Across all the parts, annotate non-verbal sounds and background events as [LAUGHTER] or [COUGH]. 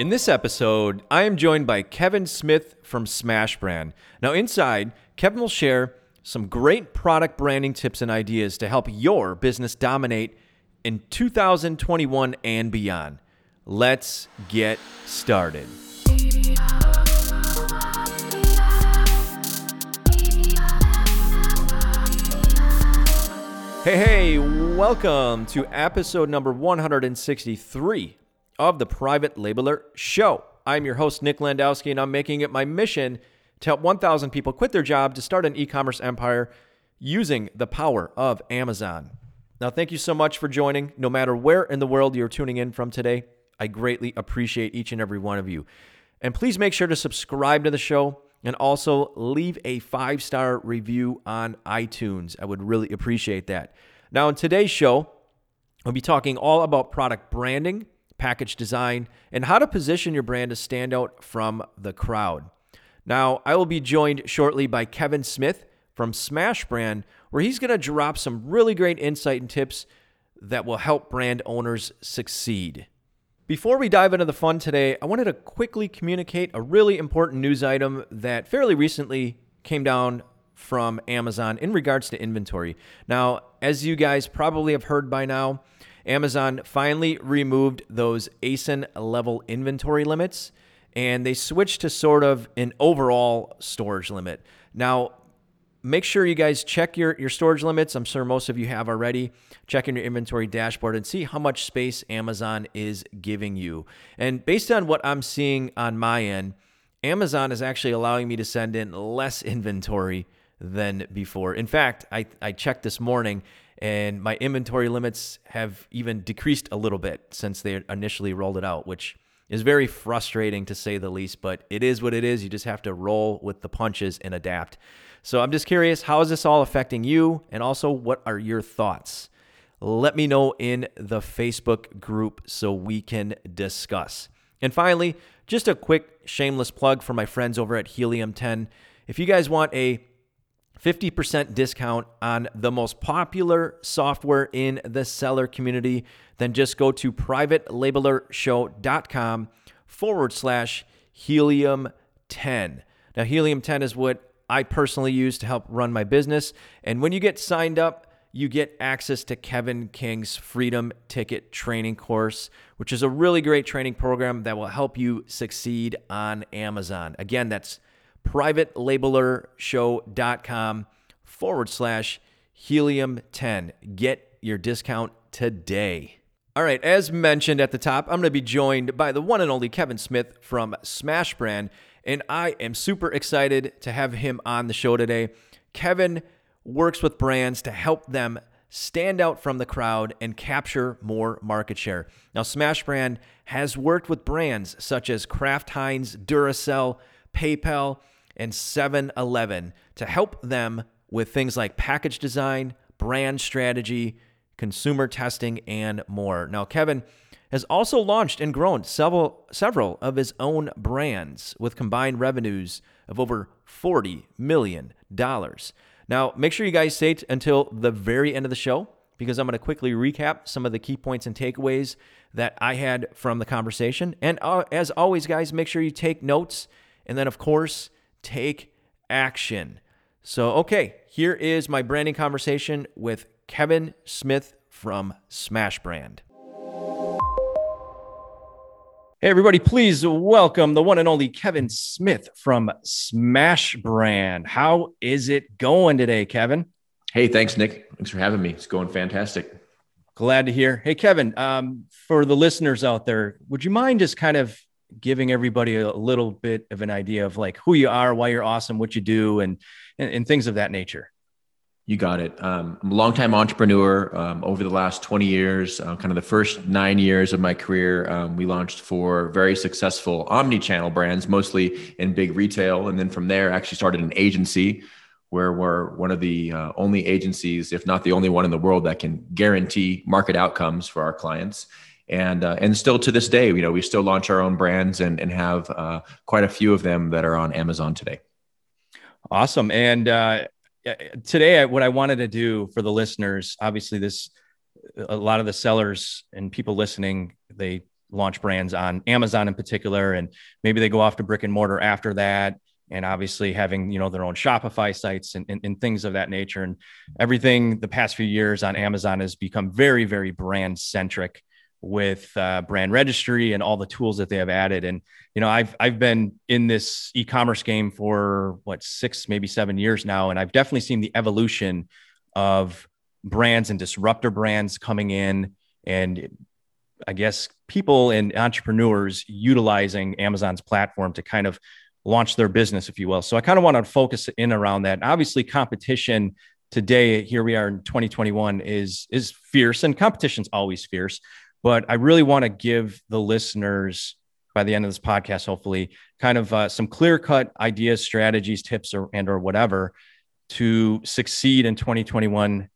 In this episode, I am joined by Kevin Smith from Smash Brand. Now, inside, Kevin will share some great product branding tips and ideas to help your business dominate in 2021 and beyond. Let's get started. Hey, hey, welcome to episode number 163 of the Private Labeler Show. I'm your host, Nick Landowski, and I'm making it my mission to help 1,000 people quit their job to start an e commerce empire using the power of Amazon. Now, thank you so much for joining. No matter where in the world you're tuning in from today, I greatly appreciate each and every one of you. And please make sure to subscribe to the show and also leave a five star review on iTunes. I would really appreciate that. Now, in today's show, we'll be talking all about product branding, package design, and how to position your brand to stand out from the crowd. Now, I will be joined shortly by Kevin Smith from Smash Brand, where he's going to drop some really great insight and tips that will help brand owners succeed. Before we dive into the fun today, I wanted to quickly communicate a really important news item that fairly recently came down from Amazon in regards to inventory. Now, as you guys probably have heard by now, Amazon finally removed those ASIN level inventory limits and they switched to sort of an overall storage limit. Now, make sure you guys check your, your storage limits. I'm sure most of you have already. Check in your inventory dashboard and see how much space Amazon is giving you. And based on what I'm seeing on my end, Amazon is actually allowing me to send in less inventory than before. In fact, I, I checked this morning and my inventory limits have even decreased a little bit since they initially rolled it out, which is very frustrating to say the least, but it is what it is. You just have to roll with the punches and adapt. So I'm just curious, how is this all affecting you? And also, what are your thoughts? Let me know in the Facebook group so we can discuss. And finally, just a quick shameless plug for my friends over at Helium 10. If you guys want a 50% discount on the most popular software in the seller community, then just go to privatelabelershow.com forward slash helium 10. Now, helium 10 is what I personally use to help run my business. And when you get signed up, you get access to Kevin King's Freedom Ticket Training Course, which is a really great training program that will help you succeed on Amazon. Again, that's privatelabelershow.com forward slash helium 10. Get your discount today. All right, as mentioned at the top, I'm going to be joined by the one and only Kevin Smith from Smash Brand and I am super excited to have him on the show today. Kevin works with brands to help them stand out from the crowd and capture more market share. Now, Smash Brand has worked with brands such as Kraft Heinz, Duracell, PayPal, and 7 Eleven to help them with things like package design, brand strategy, consumer testing, and more. Now, Kevin has also launched and grown several, several of his own brands with combined revenues of over $40 million. Now, make sure you guys stay t- until the very end of the show because I'm going to quickly recap some of the key points and takeaways that I had from the conversation. And uh, as always, guys, make sure you take notes and then, of course, take action. So, okay, here is my branding conversation with Kevin Smith from Smash Brand. Hey, everybody, please welcome the one and only Kevin Smith from Smash Brand. How is it going today, Kevin? Hey, thanks, Nick. Thanks for having me. It's going fantastic. Glad to hear. Hey, Kevin, um, for the listeners out there, would you mind just kind of giving everybody a little bit of an idea of like who you are, why you're awesome, what you do, and, and, and things of that nature? You got it. Um, I'm a longtime entrepreneur. Um, over the last 20 years, uh, kind of the first nine years of my career, um, we launched four very successful omni-channel brands, mostly in big retail, and then from there, actually started an agency where we're one of the uh, only agencies, if not the only one in the world, that can guarantee market outcomes for our clients. And uh, and still to this day, you know, we still launch our own brands and and have uh, quite a few of them that are on Amazon today. Awesome. And uh, today what i wanted to do for the listeners obviously this a lot of the sellers and people listening they launch brands on Amazon in particular, and maybe they go off to brick and mortar after that. And obviously having, you know, their own Shopify sites and, and, and things of that nature. And everything the past few years on Amazon has become very, very brand centric with uh, brand registry and all the tools that they have added. And you know, I've I've been in this e-commerce game for what six, maybe seven years now, and I've definitely seen the evolution of brands and disruptor brands coming in, and I guess people and entrepreneurs utilizing Amazon's platform to kind of launch their business, if you will. So I kind of want to focus in around that. Obviously, competition today, here we are in 2021, is is fierce, and competition's always fierce. But I really want to give the listeners by the end of this podcast, hopefully, kind of uh, some clear cut ideas, strategies, tips, or and or whatever to succeed in 2021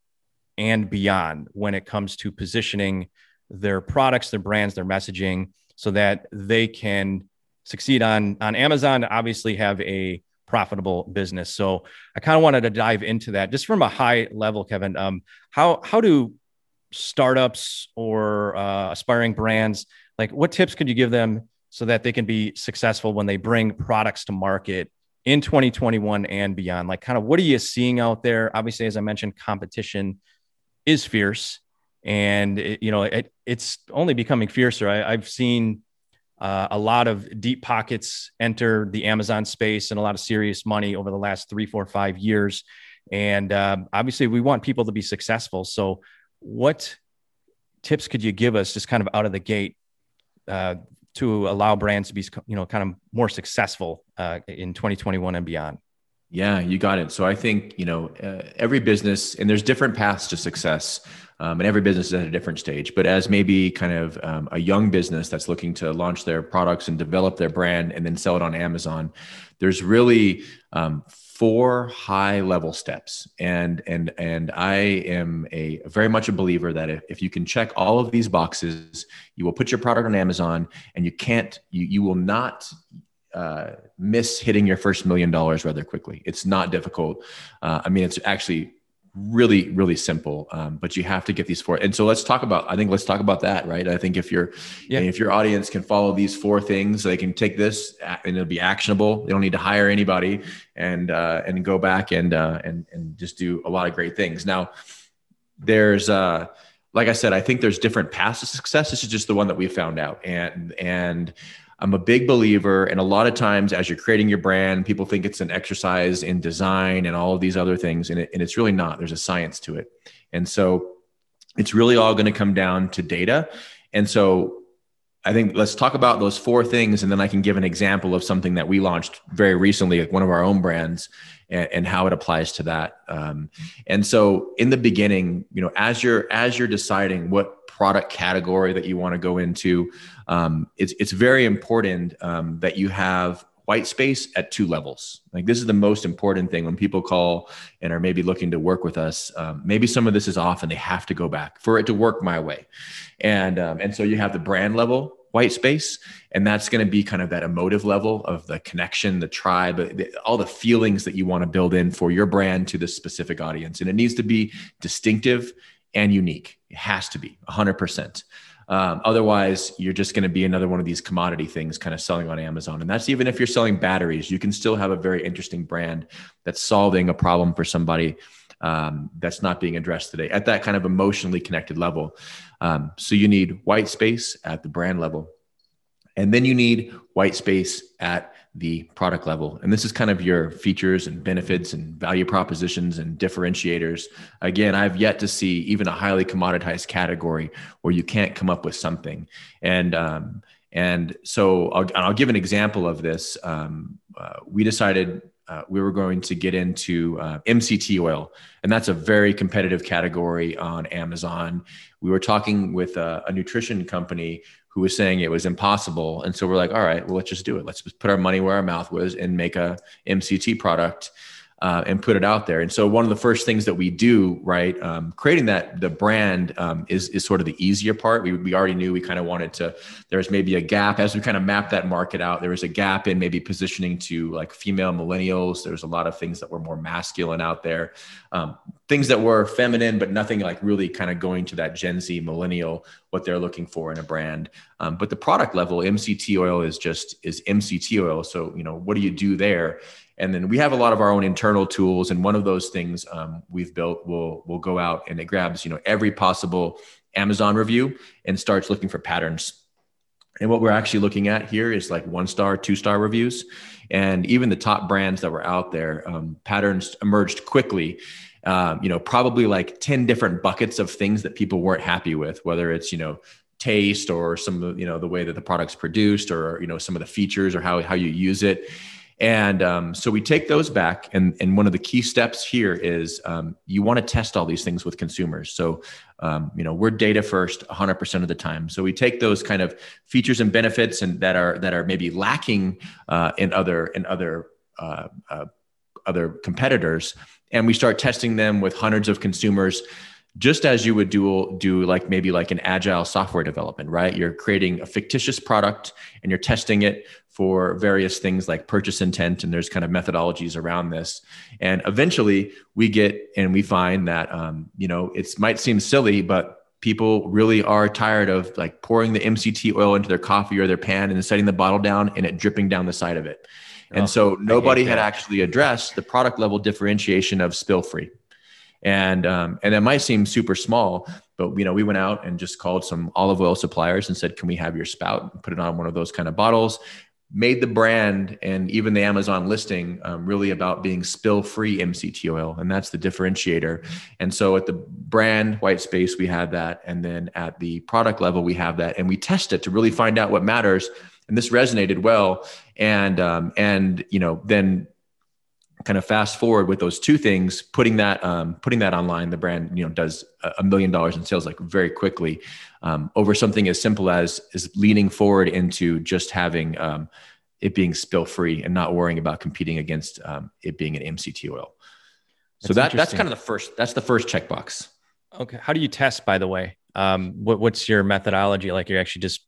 and beyond when it comes to positioning their products, their brands, their messaging, so that they can succeed on on Amazon. Obviously, have a profitable business. So I kind of wanted to dive into that just from a high level, Kevin. Um, how how do startups or uh, aspiring brands like what tips could you give them so that they can be successful when they bring products to market in 2021 and beyond? Like kind of what are you seeing out there? Obviously as i mentioned competition is fierce and it, you know it, it's only becoming fiercer. I, have seen uh, a lot of deep pockets enter the amazon space and a lot of serious money over the last three four five years. And uh, obviously we want people to be successful. So what tips could you give us just kind of out of the gate uh, to allow brands to be you know kind of more successful uh, in 2021 and beyond? Yeah you got it. So i think you know uh, every business and there's different paths to success um, and every business is at a different stage. But as maybe kind of um, a young business that's looking to launch their products and develop their brand and then sell it on amazon there's really um, four high level steps. And and and i am a very much a believer that if, if you can check all of these boxes you will put your product on amazon and you can't you, you will not uh, miss hitting your first million dollars rather quickly. It's not difficult. Uh, i mean it's actually really really simple um, but you have to get these four. And so let's talk about i think let's talk about that right? I think if your yeah. if your audience can follow these four things they can take this and it'll be actionable. They don't need to hire anybody and uh, and go back and uh, and and just do a lot of great things. Now there's uh like i said i think there's different paths to success. This is just the one that we found out. And and I'm a big believer, and a lot of times as you're creating your brand, people think it's an exercise in design and all of these other things, and, it, and it's really not. There's a science to it, and so it's really all going to come down to data. And so I think let's talk about those four things, and then I can give an example of something that we launched very recently, like one of our own brands, and, how it applies to that. Um, and so, in the beginning, you know, as you're as you're deciding what product category that you want to go into, um, it's it's very important um, that you have white space at two levels. Like this is the most important thing when people call and are maybe looking to work with us. Um, maybe some of this is off and they have to go back for it to work my way. And um, and so you have the brand level white space, and that's going to be kind of that emotive level of the connection, the tribe, the, all the feelings that you want to build in for your brand to this specific audience, and it needs to be distinctive and unique. It has to be 100%. Um, otherwise, you're just going to be another one of these commodity things kind of selling on Amazon. And that's even if you're selling batteries, you can still have a very interesting brand that's solving a problem for somebody um, that's not being addressed today at that kind of emotionally connected level. Um, so you need white space at the brand level. And then you need white space at the product level. And this is kind of your features and benefits and value propositions and differentiators. Again, I've yet to see even a highly commoditized category where you can't come up with something. And um, and so I'll, I'll give an example of this. Um, uh, we decided uh, we were going to get into uh, MCT oil, and that's a very competitive category on Amazon. We were talking with a, a nutrition company who was saying it was impossible. And so we're like, all right, well, let's just do it. Let's put our money where our mouth was and make a MCT product uh, and put it out there. And so one of the first things that we do, right, um, creating that the brand um, is is sort of the easier part. We we already knew we kind of wanted to. There was maybe a gap as we kind of mapped that market out. There was a gap in maybe positioning to like female millennials. There was a lot of things that were more masculine out there. Um, things that were feminine, but nothing like really kind of going to that Gen Z millennial what they're looking for in a brand. Um, but the product level, MCT oil is just is MCT oil. So you know, what do you do there? And then we have a lot of our own internal tools, and one of those things um, we've built will will go out and it grabs you know every possible Amazon review and starts looking for patterns. And what we're actually looking at here is like one star, two star reviews, and even the top brands that were out there, um, patterns emerged quickly um, you know, probably like 10 different buckets of things that people weren't happy with, whether it's, you know, taste or some you know, the way that the product's produced or, you know, some of the features or how, how you use it. And um, so we take those back. And, and one of the key steps here is um, you want to test all these things with consumers. So, um, you know, we're data first 100% of the time. So we take those kind of features and benefits and that are, that are maybe lacking uh, in other, in other, uh, uh, other competitors and we start testing them with hundreds of consumers just as you would do do like maybe like an agile software development right? You're creating a fictitious product and you're testing it for various things like purchase intent and there's kind of methodologies around this. And eventually we get and we find that um, you know it might seem silly but people really are tired of like pouring the mct oil into their coffee or their pan and setting the bottle down and it dripping down the side of it. And oh, so nobody had actually addressed the product level differentiation of spill free. And um, and that might seem super small, but you know we went out and just called some olive oil suppliers and said, "Can we have your spout?" Put it on one of those kind of bottles. Made the brand and even the Amazon listing um, really about being spill free MCT oil, and that's the differentiator. And so at the brand white space, we had that, and then at the product level, we have that, and we test it to really find out what matters and this resonated well and um, and you know then kind of fast forward with those two things putting that um, putting that online the brand you know does a million dollars in sales like very quickly um, over something as simple as is leaning forward into just having um, it being spill free and not worrying about competing against um, it being an mct oil. So that's that that's kind of the first that's the first checkbox. Okay. How do you test by the way? Um, what, what's your methodology? Like you're actually just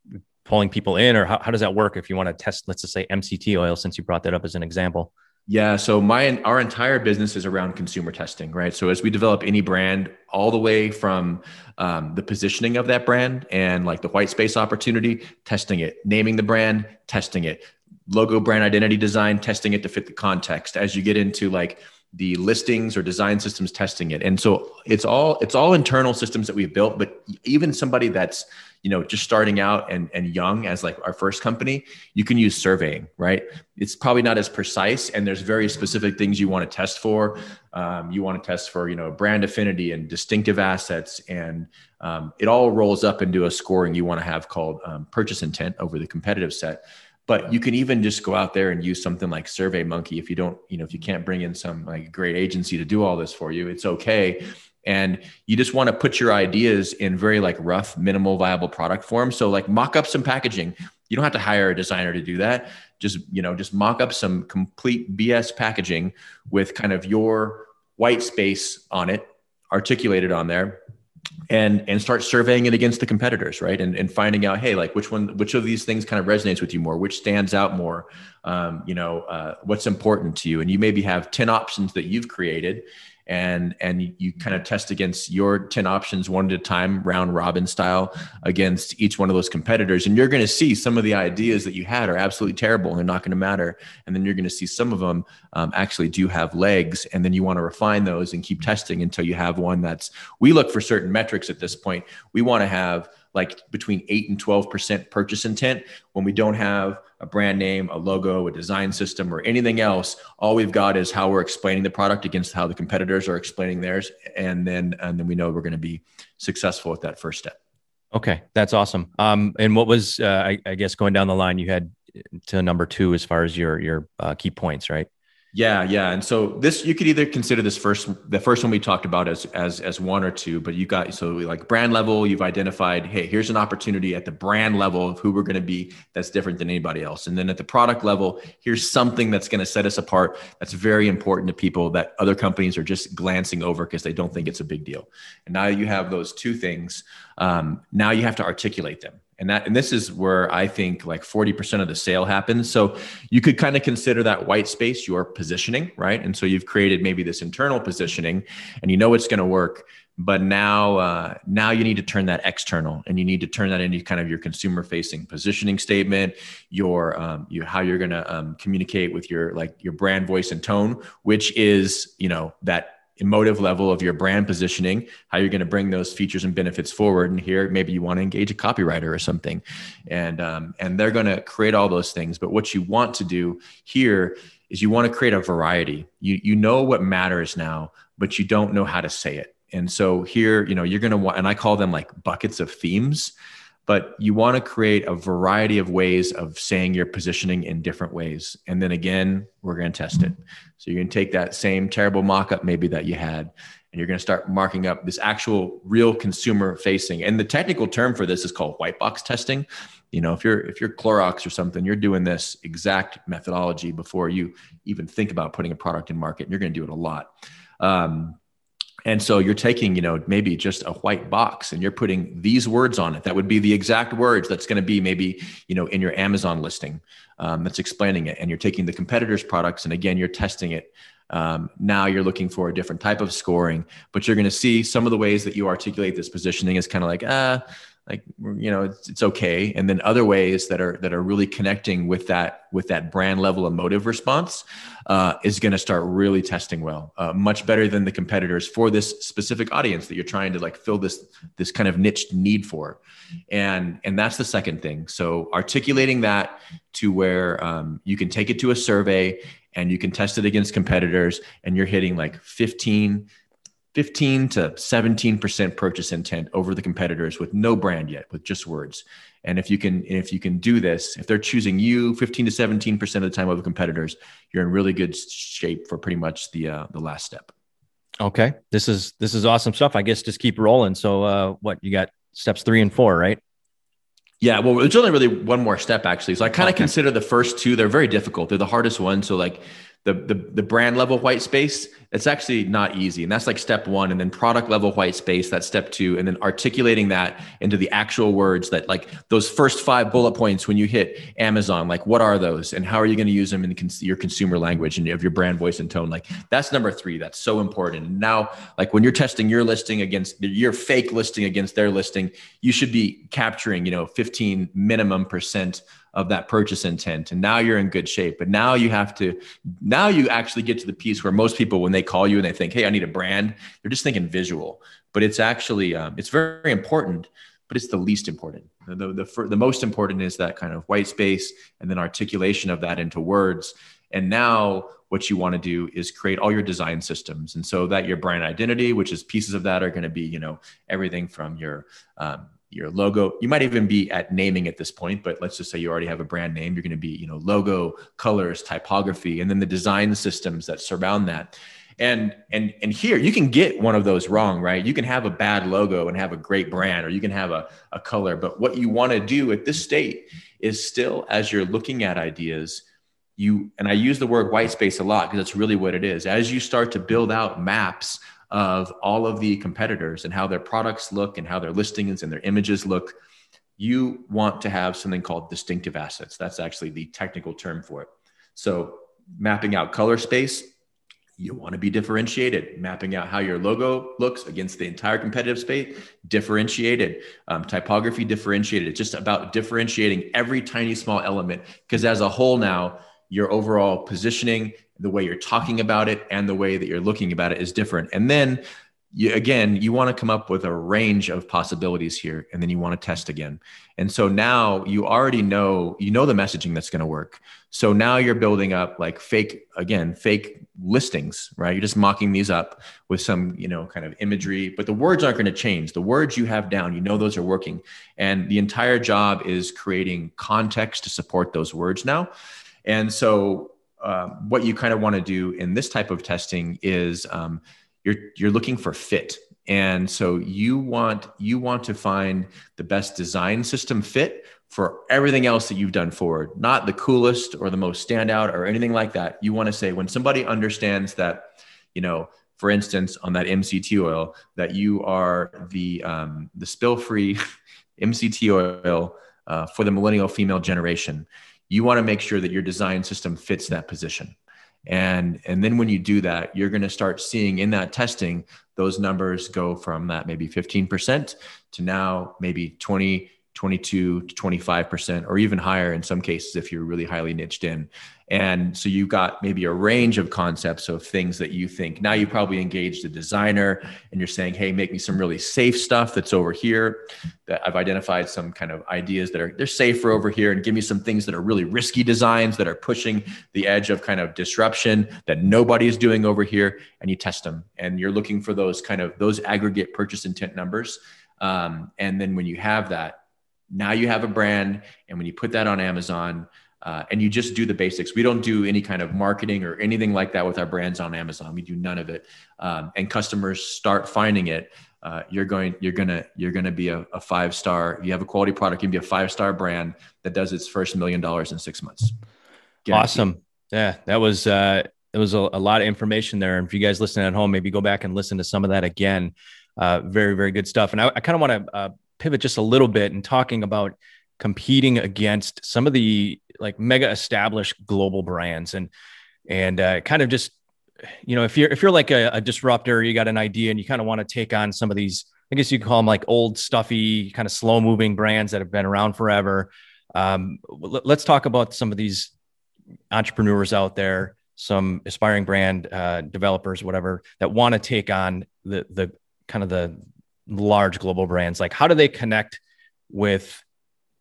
pulling people in, or how, how does that work if you want to test, let's just say MCT oil, since you brought that up as an example? Yeah, so my our entire business is around consumer testing, right? So as we develop any brand, all the way from um, the positioning of that brand and like the white space opportunity, testing it, naming the brand, testing it, logo, brand identity design, testing it to fit the context. As you get into like the listings or design systems testing it. And so it's all it's all internal systems that we've built but even somebody that's you know just starting out and and young as like our first company you can use surveying right? It's probably not as precise and there's very specific things you want to test for. Um, you want to test for you know brand affinity and distinctive assets and um, it all rolls up into a scoring you want to have called um, purchase intent over the competitive set but you can even just go out there and use something like survey monkey if you don't you know if you can't bring in some like great agency to do all this for you it's okay. And you just want to put your ideas in very like rough minimal viable product form. So like mock up some packaging. You don't have to hire a designer to do that. Just you know just mock up some complete bs packaging with kind of your white space on it articulated on there and and start surveying it against the competitors right? And, and finding out hey like which one which of these things kind of resonates with you more? Which stands out more? Um, you know uh, what's important to you? And you maybe have 10 options that you've created and and you, kind of test against your 10 options one at a time round robin style against each one of those competitors. And you're going to see some of the ideas that you had are absolutely terrible and they're not going to matter. And then you're going to see some of them um, actually do have legs and then you want to refine those and keep testing until you have one that's we look for certain metrics at this point. We want to have like between 8 and 12% purchase intent when we don't have a brand name, a logo, a design system, or anything else. All we've got is how we're explaining the product against how the competitors are explaining theirs. And then, and then we know we're going to be successful with that first step. Okay. That's awesome. Um, and what was, uh, I, I, guess going down the line, you had to number two as far as your, your uh, key points, right? Yeah, yeah. And so this you could either consider this first the first one we talked about as as as one or two, but you got so like brand level, you've identified, hey, here's an opportunity at the brand level of who we're going to be that's different than anybody else. And then at the product level, here's something that's going to set us apart that's very important to people that other companies are just glancing over because they don't think it's a big deal. And now you have those two things. Um, now you have to articulate them. And that and this is where i think like 40% of the sale happens. So you could kind of consider that white space your positioning right? And so you've created maybe this internal positioning and you know it's going to work but now uh, now you need to turn that external and you need to turn that into kind of your consumer facing positioning statement your um, you, how you're going to um, communicate with your like your brand voice and tone which is you know that emotive level of your brand positioning, how you're going to bring those features and benefits forward. And here, maybe you want to engage a copywriter or something, and um, and they're going to create all those things. But what you want to do here is you want to create a variety. You you know what matters now, but you don't know how to say it. And so here, you know, you're going to want, and I call them like buckets of themes but you want to create a variety of ways of saying your positioning in different ways. And then again, we're going to test it. So you're going to take that same terrible mock up maybe that you had, and you're going to start marking up this actual real consumer facing. And the technical term for this is called white box testing. You know, if you're if you're Clorox or something, you're doing this exact methodology before you even think about putting a product in market. And you're going to do it a lot. Um, and so you're taking, you know, maybe just a white box and you're putting these words on it. That would be the exact words that's going to be maybe, you know, in your Amazon listing um, that's explaining it. And you're taking the competitors' products and again, you're testing it. Um, now you're looking for a different type of scoring, but you're going to see some of the ways that you articulate this positioning is kind of like, ah, like you know it's, it's okay. And then other ways that are that are really connecting with that with that brand level emotive response uh, is going to start really testing well uh, much better than the competitors for this specific audience that you're trying to like fill this this kind of niche need for. And and that's the second thing. So articulating that to where um, you can take it to a survey and you can test it against competitors and you're hitting like 15 15 to 17% purchase intent over the competitors with no brand yet with just words and if you can if you can do this if they're choosing you 15 to 17% of the time over competitors you're in really good shape for pretty much the uh, the last step okay this is this is awesome stuff i guess just keep rolling so uh, what you got steps three and four right yeah, well, it's only really one more step actually. So I kind of okay. consider the first two; they're very difficult. They're the hardest one. So like the, the the brand level white space it's actually not easy and that's like step one and then product level white space that's step two and then articulating that into the actual words that like those first five bullet points when you hit amazon like what are those and how are you going to use them in your consumer language and of your brand voice and tone like that's number three that's so important. And now like when you're testing your listing against your fake listing against their listing you should be capturing you know 15 minimum percent of that purchase intent and now you're in good shape but now you have to now you actually get to the piece where most people when they call you and they think hey i need a brand they're just thinking visual. But it's actually um, it's very, very important but it's the least important. The, the, the, most important is that kind of white space and then articulation of that into words. And now what you want to do is create all your design systems. And so that your brand identity which is pieces of that are going to be you know everything from your um, your logo you might even be at naming at this point but let's just say you already have a brand name you're going to be you know logo colors typography and then the design systems that surround that and and and here you can get one of those wrong right you can have a bad logo and have a great brand or you can have a, a color but what you want to do at this state is still as you're looking at ideas you and i use the word white space a lot because that's really what it is as you start to build out maps of all of the competitors and how their products look and how their listings and their images look, you want to have something called distinctive assets. That's actually the technical term for it. So, mapping out color space, you want to be differentiated. Mapping out how your logo looks against the entire competitive space, differentiated. Um, typography, differentiated. It's just about differentiating every tiny small element because, as a whole, now your overall positioning the way you're talking about it and the way that you're looking about it is different. And then you, again, you want to come up with a range of possibilities here, and then you want to test again. And so now you already know, you know the messaging that's going to work. So now you're building up like fake, again, fake listings, right? You're just mocking these up with some, you know, kind of imagery, but the words aren't going to change. The words you have down, you know, those are working. And the entire job is creating context to support those words now. And so um, what you kind of want to do in this type of testing is um, you're you're looking for fit and so you want you want to find the best design system fit for everything else that you've done forward not the coolest or the most standout or anything like that you want to say when somebody understands that you know for instance on that mct oil that you are the um, the spill free [LAUGHS] mct oil uh, for the millennial female generation, you want to make sure that your design system fits that position. And, and then when you do that, you're going to start seeing in that testing, those numbers go from that maybe 15% to now maybe 20, 22 to 25% or even higher in some cases if you're really highly niched in. And so you've got maybe a range of concepts of things that you think. Now you probably engaged a designer and you're saying hey make me some really safe stuff that's over here. That i've identified some kind of ideas that are they're safer over here and give me some things that are really risky designs that are pushing the edge of kind of disruption that nobody is doing over here. And you test them and you're looking for those kind of those aggregate purchase intent numbers. Um, and then when you have that now you have a brand and when you put that on amazon uh, and you just do the basics we don't do any kind of marketing or anything like that with our brands on amazon. We do none of it. Um, and customers start finding it uh, you're going you're gonna you're gonna be a, a five star you have a quality product you can be a five star brand that does its first million dollars in six months. Guaranteed. awesome. Yeah that was uh it was a, a, lot of information there. And if you guys listening at home maybe go back and listen to some of that again. Uh, very very good stuff. And i, I kind of want to uh, pivot just a little bit and talking about competing against some of the like mega established global brands and and uh, kind of just you know if you're if you're like a, a disruptor you got an idea and you kind of want to take on some of these i guess you call them like old stuffy kind of slow moving brands that have been around forever. Um, let's talk about some of these entrepreneurs out there some aspiring brand uh, developers whatever that want to take on the the kind of the large global brands like how do they connect with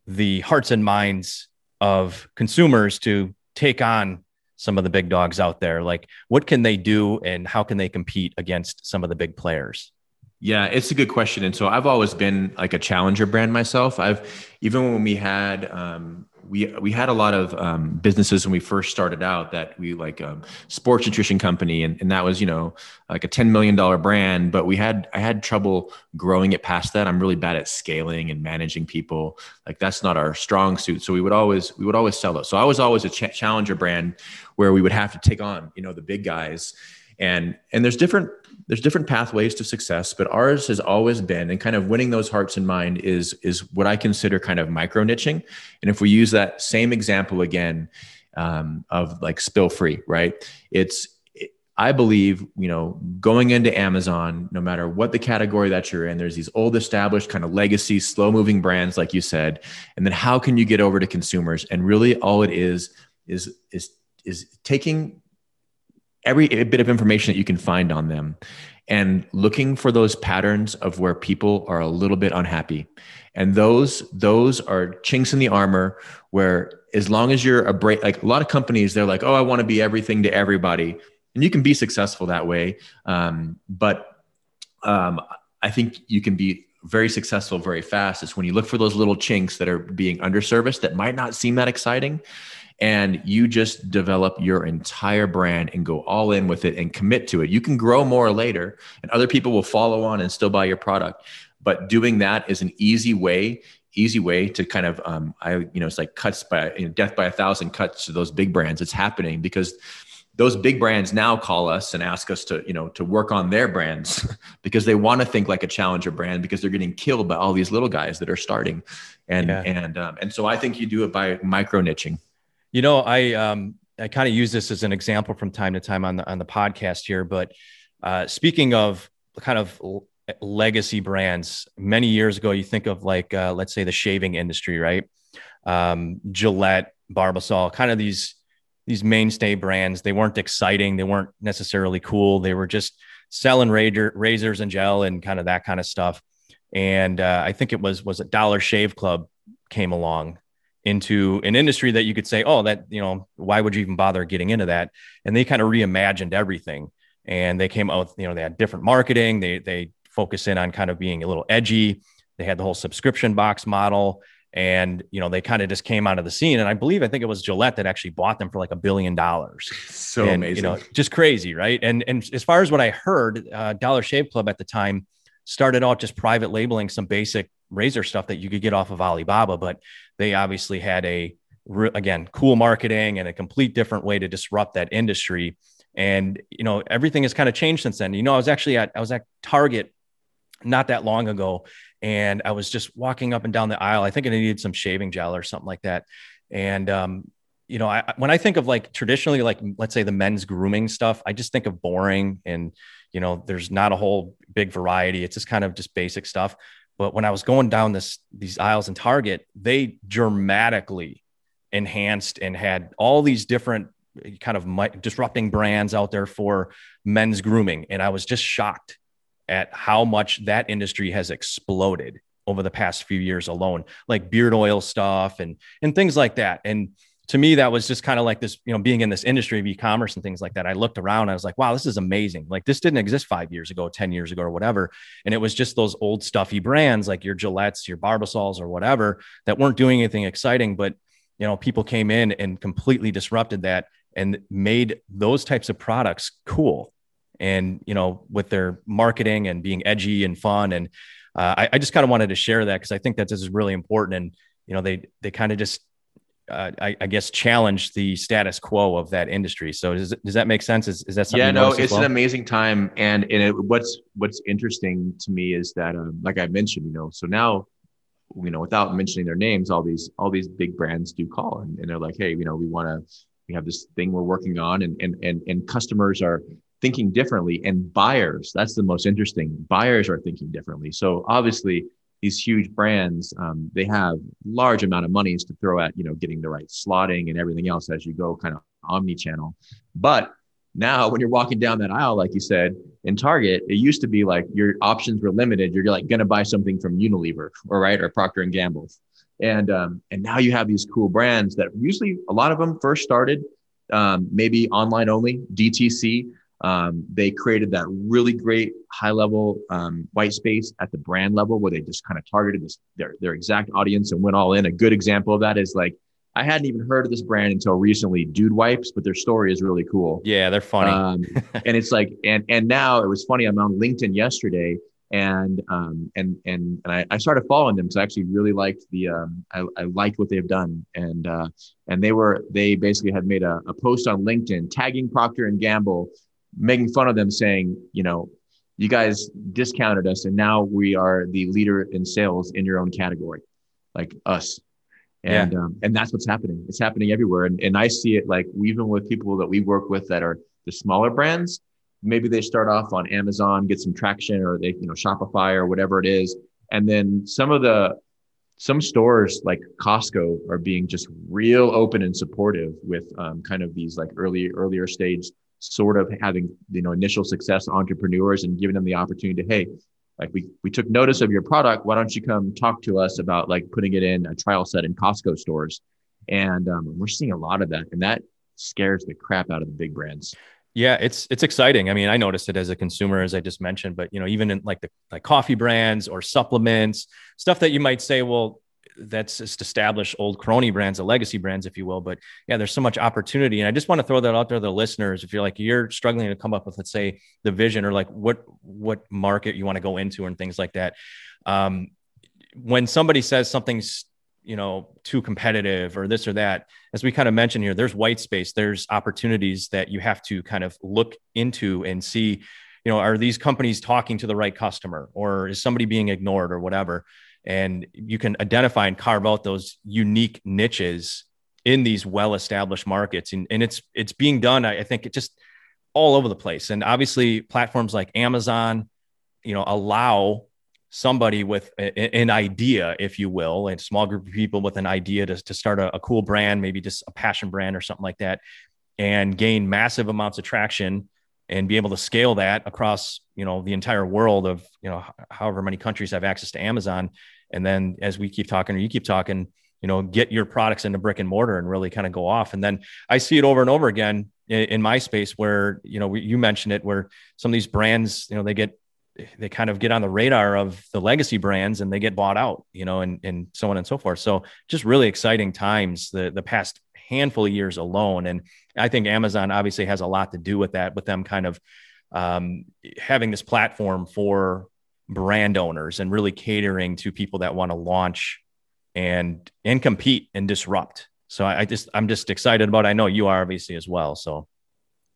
the hearts and minds of consumers to take on some of the big dogs out there? Like what can they do and how can they compete against some of the big players? Yeah it's a good question. And so i've always been like a challenger brand myself. I've even when we had um, we we had a lot of um, businesses when we first started out that we like um, sports nutrition company and, and that was you know like a $10 million brand but we had i had trouble growing it past that. I'm really bad at scaling and managing people. Like that's not our strong suit. So we would always we would always sell it. So i was always a ch- challenger brand where we would have to take on you know the big guys. And and there's different there's different pathways to success but ours has always been and kind of winning those hearts and mind is is what i consider kind of micro niching and if we use that same example again um, of like spill free right it's I believe, you know, going into Amazon, no matter what the category that you're in, there's these old established kind of legacy, slow moving brands, like you said. And then how can you get over to consumers? And really all it is, is, is, is taking every bit of information that you can find on them. And looking for those patterns of where people are a little bit unhappy. And those those are chinks in the armor where as long as you're a break like a lot of companies they're like oh i want to be everything to everybody. And you can be successful that way. Um, but um, i think you can be very successful very fast is when you look for those little chinks that are being underserviced that might not seem that exciting and you just develop your entire brand and go all in with it and commit to it. You can grow more later, and other people will follow on and still buy your product. But doing that is an easy way easy way to kind of um, i you know it's like cuts by you know, death by a thousand cuts to those big brands it's happening because those big brands now call us and ask us to you know to work on their brands [LAUGHS] because they want to think like a challenger brand because they're getting killed by all these little guys that are starting and yeah. and um, and so i think you do it by micro niching you know, I um, I kind of use this as an example from time to time on the on the podcast here, but uh, speaking of kind of legacy brands, many years ago, you think of like uh, let's say the shaving industry, right? Um, Gillette, Barbasol, kind of these these mainstay brands. They weren't exciting. They weren't necessarily cool. They were just selling razor, razors and gel and kind of that kind of stuff. And uh, I think it was was a Dollar Shave Club came along into an industry that you could say, oh, that, you know, why would you even bother getting into that? And they kind of reimagined everything. And they came out, you know, they had different marketing. They they focus in on kind of being a little edgy. They had the whole subscription box model. And, you know, they kind of just came out of the scene. And I believe, I think it was Gillette that actually bought them for like a billion dollars. [LAUGHS] So and, amazing. You know, just crazy. Right. And, and as far as what I heard, uh, Dollar Shave Club at the time started out just private labeling some basic razor stuff that you could get off of Alibaba, but they obviously had a again cool marketing and a complete different way to disrupt that industry. And you know everything has kind of changed since then. You know, I was actually at I was at Target not that long ago. And I was just walking up and down the aisle. I think I needed some shaving gel or something like that. And, um, you know, I, when I think of like traditionally, like let's say the men's grooming stuff, I just think of boring and, you know, there's not a whole big variety. It's just kind of just basic stuff. But when I was going down this these aisles in Target, they dramatically enhanced and had all these different eh, kind of disrupting brands out there for men's grooming. And I was just shocked at how much that industry has exploded over the past few years alone, like beard oil stuff and and things like that. And to me, that was just kind of like this, you know, being in this industry of e-commerce and things like that. I looked around, I was like, wow, this is amazing. Like this didn't exist five years ago, 10 years ago, or whatever. And it was just those old stuffy brands like your Gillettes, your Barbasols, or whatever that weren't doing anything exciting. But you know, people came in and completely disrupted that and made those types of products cool and you know with their marketing and being edgy and fun and uh, I, I, just kind of wanted to share that because i think that this is really important and you know they they kind of just uh, I, I, guess challenge the status quo of that industry. So does, does that make sense? Is, is that something? Yeah, no, it's well? an amazing time. And, and it, what's, what's interesting to me is that, um, like I mentioned, you know, so now, you know, without mentioning their names, all these, all these big brands do call and, and they're like, Hey, you know, we want to, we have this thing we're working on and, and, and, and customers are thinking differently and buyers that's the most interesting buyers are thinking differently so obviously these huge brands um, they have large amount of monies to throw at you know getting the right slotting and everything else as you go kind of omni-channel. But now when you're walking down that aisle like you said in target it used to be like your options were limited. You're like going to buy something from unilever or right or procter and gamble. And um, and now you have these cool brands that usually a lot of them first started um, maybe online only dtc um, they created that really great high level um, white space at the brand level where they just kind of targeted this, their, their exact audience and went all in. A good example of that is like, I hadn't even heard of this brand until recently, Dude Wipes, but their story is really cool. Yeah, they're funny. Um, [LAUGHS] and it's like, and and now it was funny. I'm on LinkedIn yesterday, and um, and and and I, I started following them because I actually really liked the um, I, I liked what they've done, and uh, and they were they basically had made a, a post on LinkedIn tagging Procter and Gamble making fun of them saying, you know, you guys discounted us and now we are the leader in sales in your own category, like us. And yeah. um, and that's what's happening. It's happening everywhere. And and I see it like even with people that we work with that are the smaller brands, maybe they start off on Amazon, get some traction, or they, you know, Shopify or whatever it is. And then some of the some stores like Costco are being just real open and supportive with um, kind of these like early earlier stage sort of having you know initial success entrepreneurs and giving them the opportunity to hey like we we took notice of your product. Why don't you come talk to us about like putting it in a trial set in costco stores? And um, we're seeing a lot of that and that scares the crap out of the big brands. Yeah it's it's exciting. I mean i noticed it as a consumer as i just mentioned but you know even in like the like coffee brands or supplements stuff that you might say well that's just established old crony brands, the legacy brands, if you will. But yeah, there's so much opportunity. And I just want to throw that out there to the listeners. If you're like, you're struggling to come up with, let's say, the vision or like what, what market you want to go into and things like that. Um, when somebody says something's, you know, too competitive or this or that, as we kind of mentioned here, there's white space, there's opportunities that you have to kind of look into and see, you know, are these companies talking to the right customer or is somebody being ignored or whatever? And you can identify and carve out those unique niches in these well-established markets. And, and it's it's being done I, think it just all over the place. And obviously platforms like amazon you know allow somebody with an idea if you will a small group of people with an idea to, to start a, a cool brand maybe just a passion brand or something like that and gain massive amounts of traction and be able to scale that across you know the entire world of you know however many countries have access to amazon and then as we keep talking or you keep talking you know get your products into brick and mortar and really kind of go off. And then i see it over and over again in, in my space where you know you mentioned it where some of these brands you know they get they kind of get on the radar of the legacy brands and they get bought out you know and and so on and so forth. So just really exciting times the the past handful of years alone. And i think amazon obviously has a lot to do with that with them kind of um, having this platform for brand owners and really catering to people that want to launch and and compete and disrupt. So I, I just I'm just excited about. It. I know you are obviously as well. So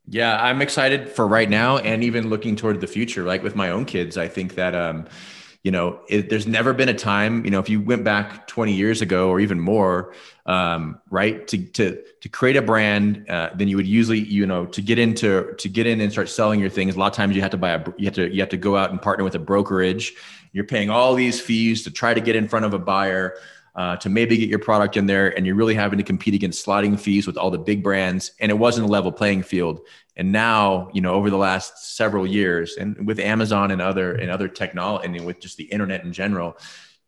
yeah, I'm excited for right now and even looking toward the future. Like with my own kids, I think that um, you know, it, there's never been a time, you know, if you went back 20 years ago or even more, um, right, to to to create a brand, uh, then you would usually, you know, to get into to get in and start selling your things. A lot of times you have to buy a, you have to you have to go out and partner with a brokerage. You're paying all these fees to try to get in front of a buyer. Uh, to maybe get your product in there and you're really having to compete against slotting fees with all the big brands and it wasn't a level playing field and now you know over the last several years and with amazon and other and other technology and with just the internet in general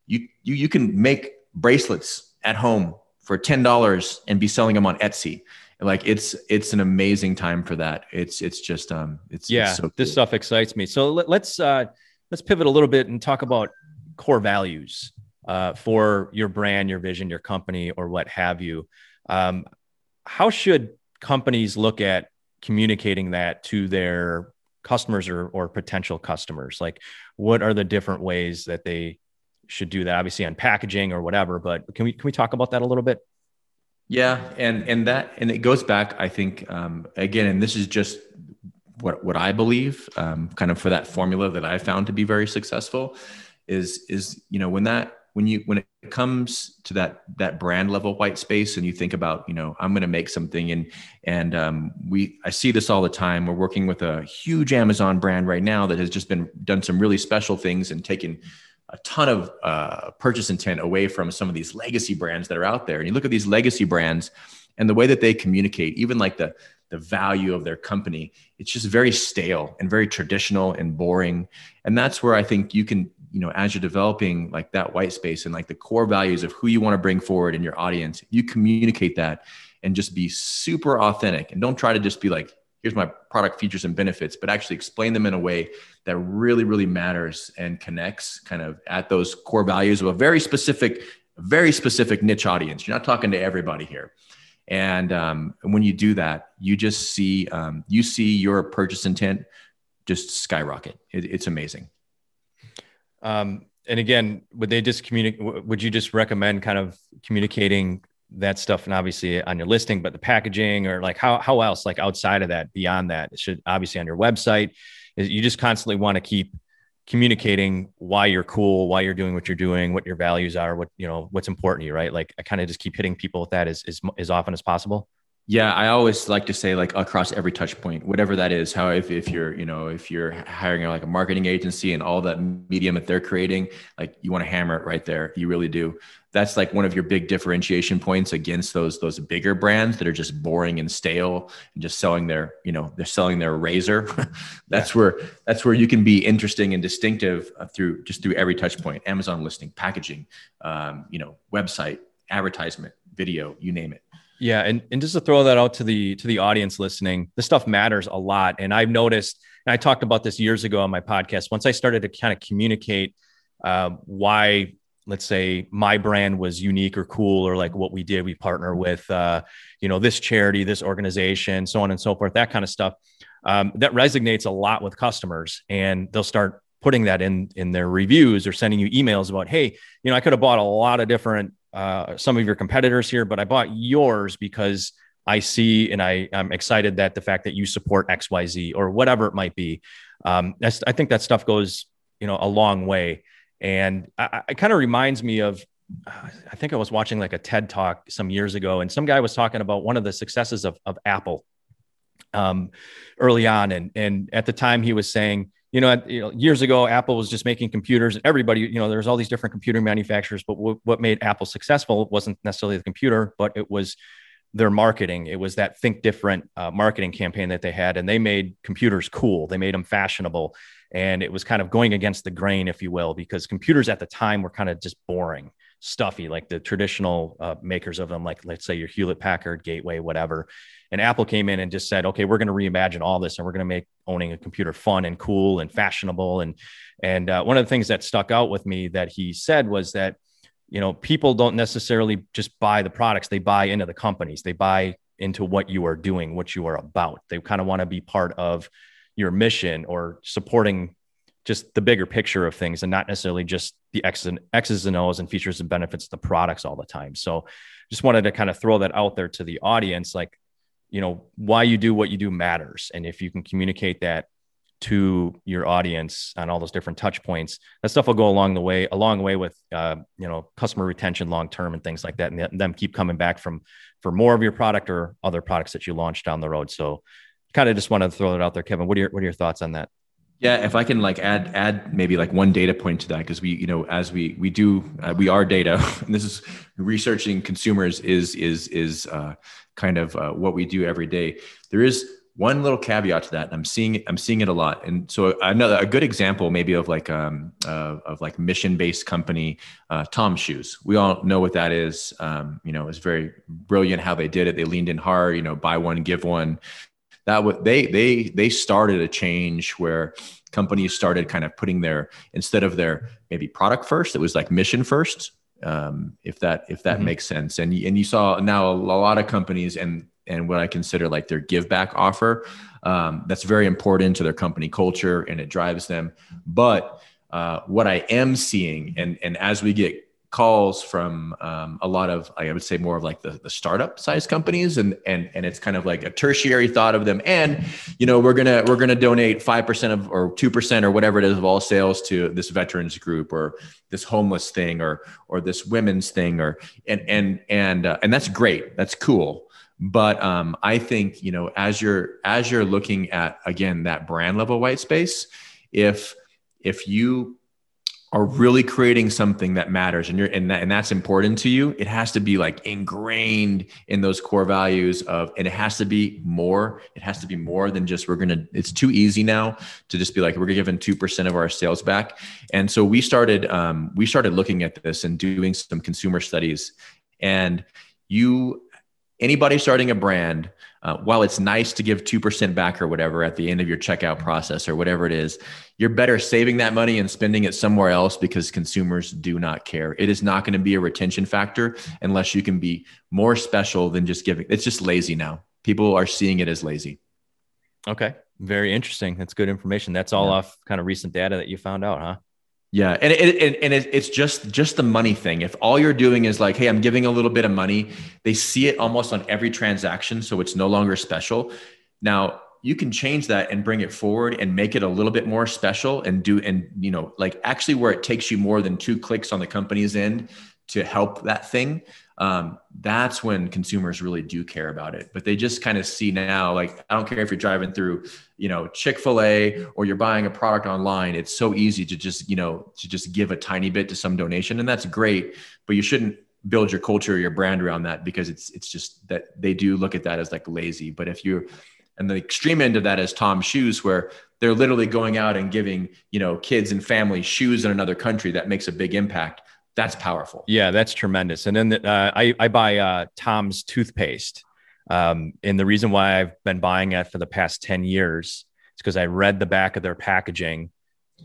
you you, you can make bracelets at home for $10 and be selling them on etsy. Like it's it's an amazing time for that. It's it's just um it's yeah it's so cool. this stuff excites me. So let, let's uh let's pivot a little bit and talk about core values uh, for your brand your vision your company or what have you. Um, how should companies look at communicating that to their customers or, or potential customers? Like what are the different ways that they should do that? Obviously on packaging or whatever but can we can we talk about that a little bit? Yeah and and that and it goes back i think um, again and this is just what what i believe um, kind of for that formula that i found to be very successful is is you know when that when you when it comes to that that brand level white space and you think about you know i'm going to make something and and um, we i see this all the time. We're working with a huge amazon brand right now that has just been done some really special things and taken a ton of uh, purchase intent away from some of these legacy brands that are out there. And you look at these legacy brands and the way that they communicate even like the the value of their company it's just very stale and very traditional and boring. And that's where i think you can you know as you're developing like that white space and like the core values of who you want to bring forward in your audience you communicate that and just be super authentic and don't try to just be like here's my product features and benefits but actually explain them in a way that really really matters and connects kind of at those core values of a very specific very specific niche audience. You're not talking to everybody here. And um, when you do that you just see um, you see your purchase intent just skyrocket. It, it's amazing um, and again, would they just communicate? Would you just recommend kind of communicating that stuff and obviously on your listing, but the packaging or like how, how else, like outside of that, beyond that, it should obviously on your website, is you just constantly want to keep communicating why you're cool, why you're doing what you're doing, what your values are, what, you know, what's important to you, right? Like I kind of just keep hitting people with that as, as, as often as possible. Yeah, I always like to say like across every touch point, whatever that is. How if, if you're, you know, if you're hiring like a marketing agency and all that medium that they're creating, like you want to hammer it right there. You really do. That's like one of your big differentiation points against those those bigger brands that are just boring and stale and just selling their, you know, they're selling their razor. [LAUGHS] that's yeah. where that's where you can be interesting and distinctive uh, through just through every touch point. Amazon listing, packaging, um, you know, website, advertisement, video, you name it. Yeah, and, and just to throw that out to the to the audience listening, this stuff matters a lot. And I've noticed, and I talked about this years ago on my podcast. Once I started to kind of communicate uh, why, let's say, my brand was unique or cool, or like what we did, we partner with, uh, you know, this charity, this organization, so on and so forth, that kind of stuff. Um, that resonates a lot with customers, and they'll start putting that in in their reviews or sending you emails about, hey, you know, I could have bought a lot of different uh, some of your competitors here, but I bought yours because I see and I, I'm excited that the fact that you support XYZ or whatever it might be. Um, that's, I think that stuff goes, you know, a long way. And I, it kind of reminds me of, uh, I think I was watching like a TED talk some years ago, and some guy was talking about one of the successes of, of Apple um, early on. And, and at the time, he was saying, you know, years ago, Apple was just making computers, and everybody, you know, there's all these different computer manufacturers. But w- what made Apple successful wasn't necessarily the computer, but it was their marketing. It was that think different uh, marketing campaign that they had, and they made computers cool. They made them fashionable, and it was kind of going against the grain, if you will, because computers at the time were kind of just boring, stuffy, like the traditional uh, makers of them, like let's say your Hewlett Packard, Gateway, whatever. And Apple came in and just said, okay, we're going to reimagine all this and we're going to make owning a computer fun and cool and fashionable. And, and uh, one of the things that stuck out with me that he said was that, you know, people don't necessarily just buy the products, they buy into the companies, they buy into what you are doing, what you are about. They kind of want to be part of your mission or supporting just the bigger picture of things and not necessarily just the X's and, X's and O's and features and benefits of the products all the time. So just wanted to kind of throw that out there to the audience. Like you know why you do what you do matters. And if you can communicate that to your audience on all those different touch points that stuff will go along the way along the way with uh, you know customer retention long term and things like that and them keep coming back from for more of your product or other products that you launch down the road. So kind of just wanted to throw it out there kevin. What are your what are your thoughts on that yeah, if I can like add add maybe like one data point to that because we you know as we we do uh, we are data [LAUGHS] and this is researching consumers is is is uh, kind of uh, what we do every day. There is one little caveat to that. And i'm seeing I'm seeing it a lot, and so another a good example maybe of like um uh, of like mission based company, uh, TOMS Shoes. We all know what that is. Um, you know, it's very brilliant how they did it. They leaned in hard. You know, buy one give one that would they they they started a change where companies started kind of putting their instead of their maybe product first, it was like mission first. Um, if that if that mm-hmm. makes sense, and and you saw now a, a lot of companies and and what I consider like their give back offer. Um, that's very important to their company culture and it drives them. But uh, what I am seeing, and and as we get calls from um, a lot of I would say more of like the, the startup size companies and and and it's kind of like a tertiary thought of them. And you know we're gonna we're gonna donate five percent of or two percent or whatever it is of all sales to this veterans group or this homeless thing or or this women's thing or and and and uh, and that's great. That's cool. But um, I think you know as you're as you're looking at again that brand level white space if if you are really creating something that matters and you're and, that, and that's important to you it has to be like ingrained in those core values of and it has to be more it has to be more than just we're gonna it's too easy now to just be like we're giving 2% of our sales back. And so we started um, we started looking at this and doing some consumer studies and you anybody starting a brand uh, while it's nice to give 2% back or whatever at the end of your checkout process or whatever it is, you're better saving that money and spending it somewhere else because consumers do not care. It is not going to be a retention factor unless you can be more special than just giving. It's just lazy now. People are seeing it as lazy. Okay. Very interesting. That's good information. That's all yeah. off kind of recent data that you found out, huh? Yeah, and it, and it, it's just just the money thing. If all you're doing is like, hey, I'm giving a little bit of money, they see it almost on every transaction, so it's no longer special. Now you can change that and bring it forward and make it a little bit more special and do and you know like actually where it takes you more than two clicks on the company's end to help that thing um, that's when consumers really do care about it. But they just kind of see now, like, I don't care if you're driving through, you know, Chick fil A or you're buying a product online. It's so easy to just, you know, to just give a tiny bit to some donation. And that's great. But you shouldn't build your culture or your brand around that because it's, it's just that they do look at that as like lazy. But if you're, and the extreme end of that is TOMS Shoes, where they're literally going out and giving, you know, kids and families shoes in another country that makes a big impact that's powerful. Yeah, that's tremendous. And then uh, I, I buy uh, Tom's toothpaste. Um, and the reason why I've been buying it for the past 10 years is because I read the back of their packaging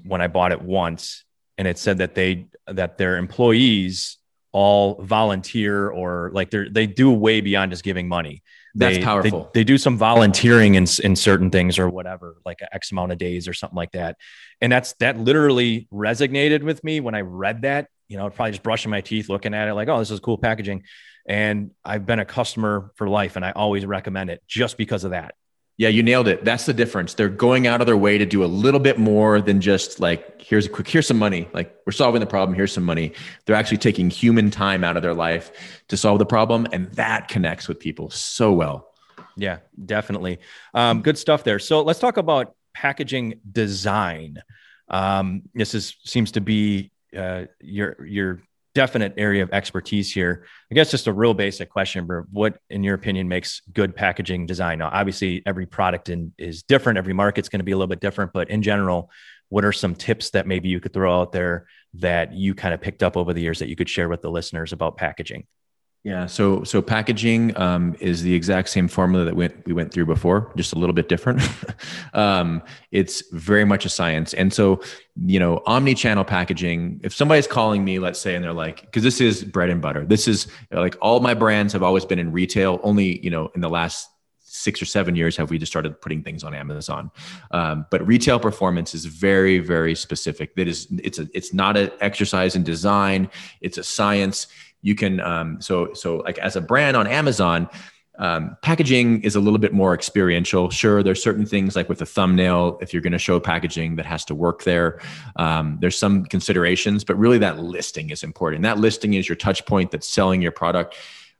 when I bought it once. And it said that they, that their employees all volunteer or like they're, they do way beyond just giving money. That's they, powerful. They, they, do some volunteering in, in certain things or whatever, like X amount of days or something like that. And that's, that literally resonated with me when I read that you know, probably just brushing my teeth, looking at it like, oh, this is cool packaging. And I've been a customer for life and I always recommend it just because of that. Yeah, you nailed it. That's the difference. They're going out of their way to do a little bit more than just like, here's a quick, here's some money. Like, we're solving the problem. Here's some money. They're actually taking human time out of their life to solve the problem. And that connects with people so well. Yeah, definitely. Um, good stuff there. So let's talk about packaging design. Um, this is seems to be uh, your your definite area of expertise here. I guess just a real basic question, what, in your opinion, makes good packaging design? Now, obviously, every product in, is different. Every market's going to be a little bit different, but in general, what are some tips that maybe you could throw out there that you kind of picked up over the years that you could share with the listeners about packaging? Yeah, so so packaging um, is the exact same formula that went, we went through before, just a little bit different. [LAUGHS] um, it's very much a science, and so you know, omni-channel packaging. If somebody's calling me, let's say, and they're like, because this is bread and butter. This is like all my brands have always been in retail. Only you know, in the last six or seven years have we just started putting things on Amazon. Um, but retail performance is very, very specific. That is, it's a, it's not an exercise in design. It's a science you can um, so so like as a brand on amazon um, packaging is a little bit more experiential. Sure, there's certain things like with a thumbnail, if you're going to show packaging that has to work there. Um, there's some considerations, but really that listing is important. That listing is your touch point that's selling your product.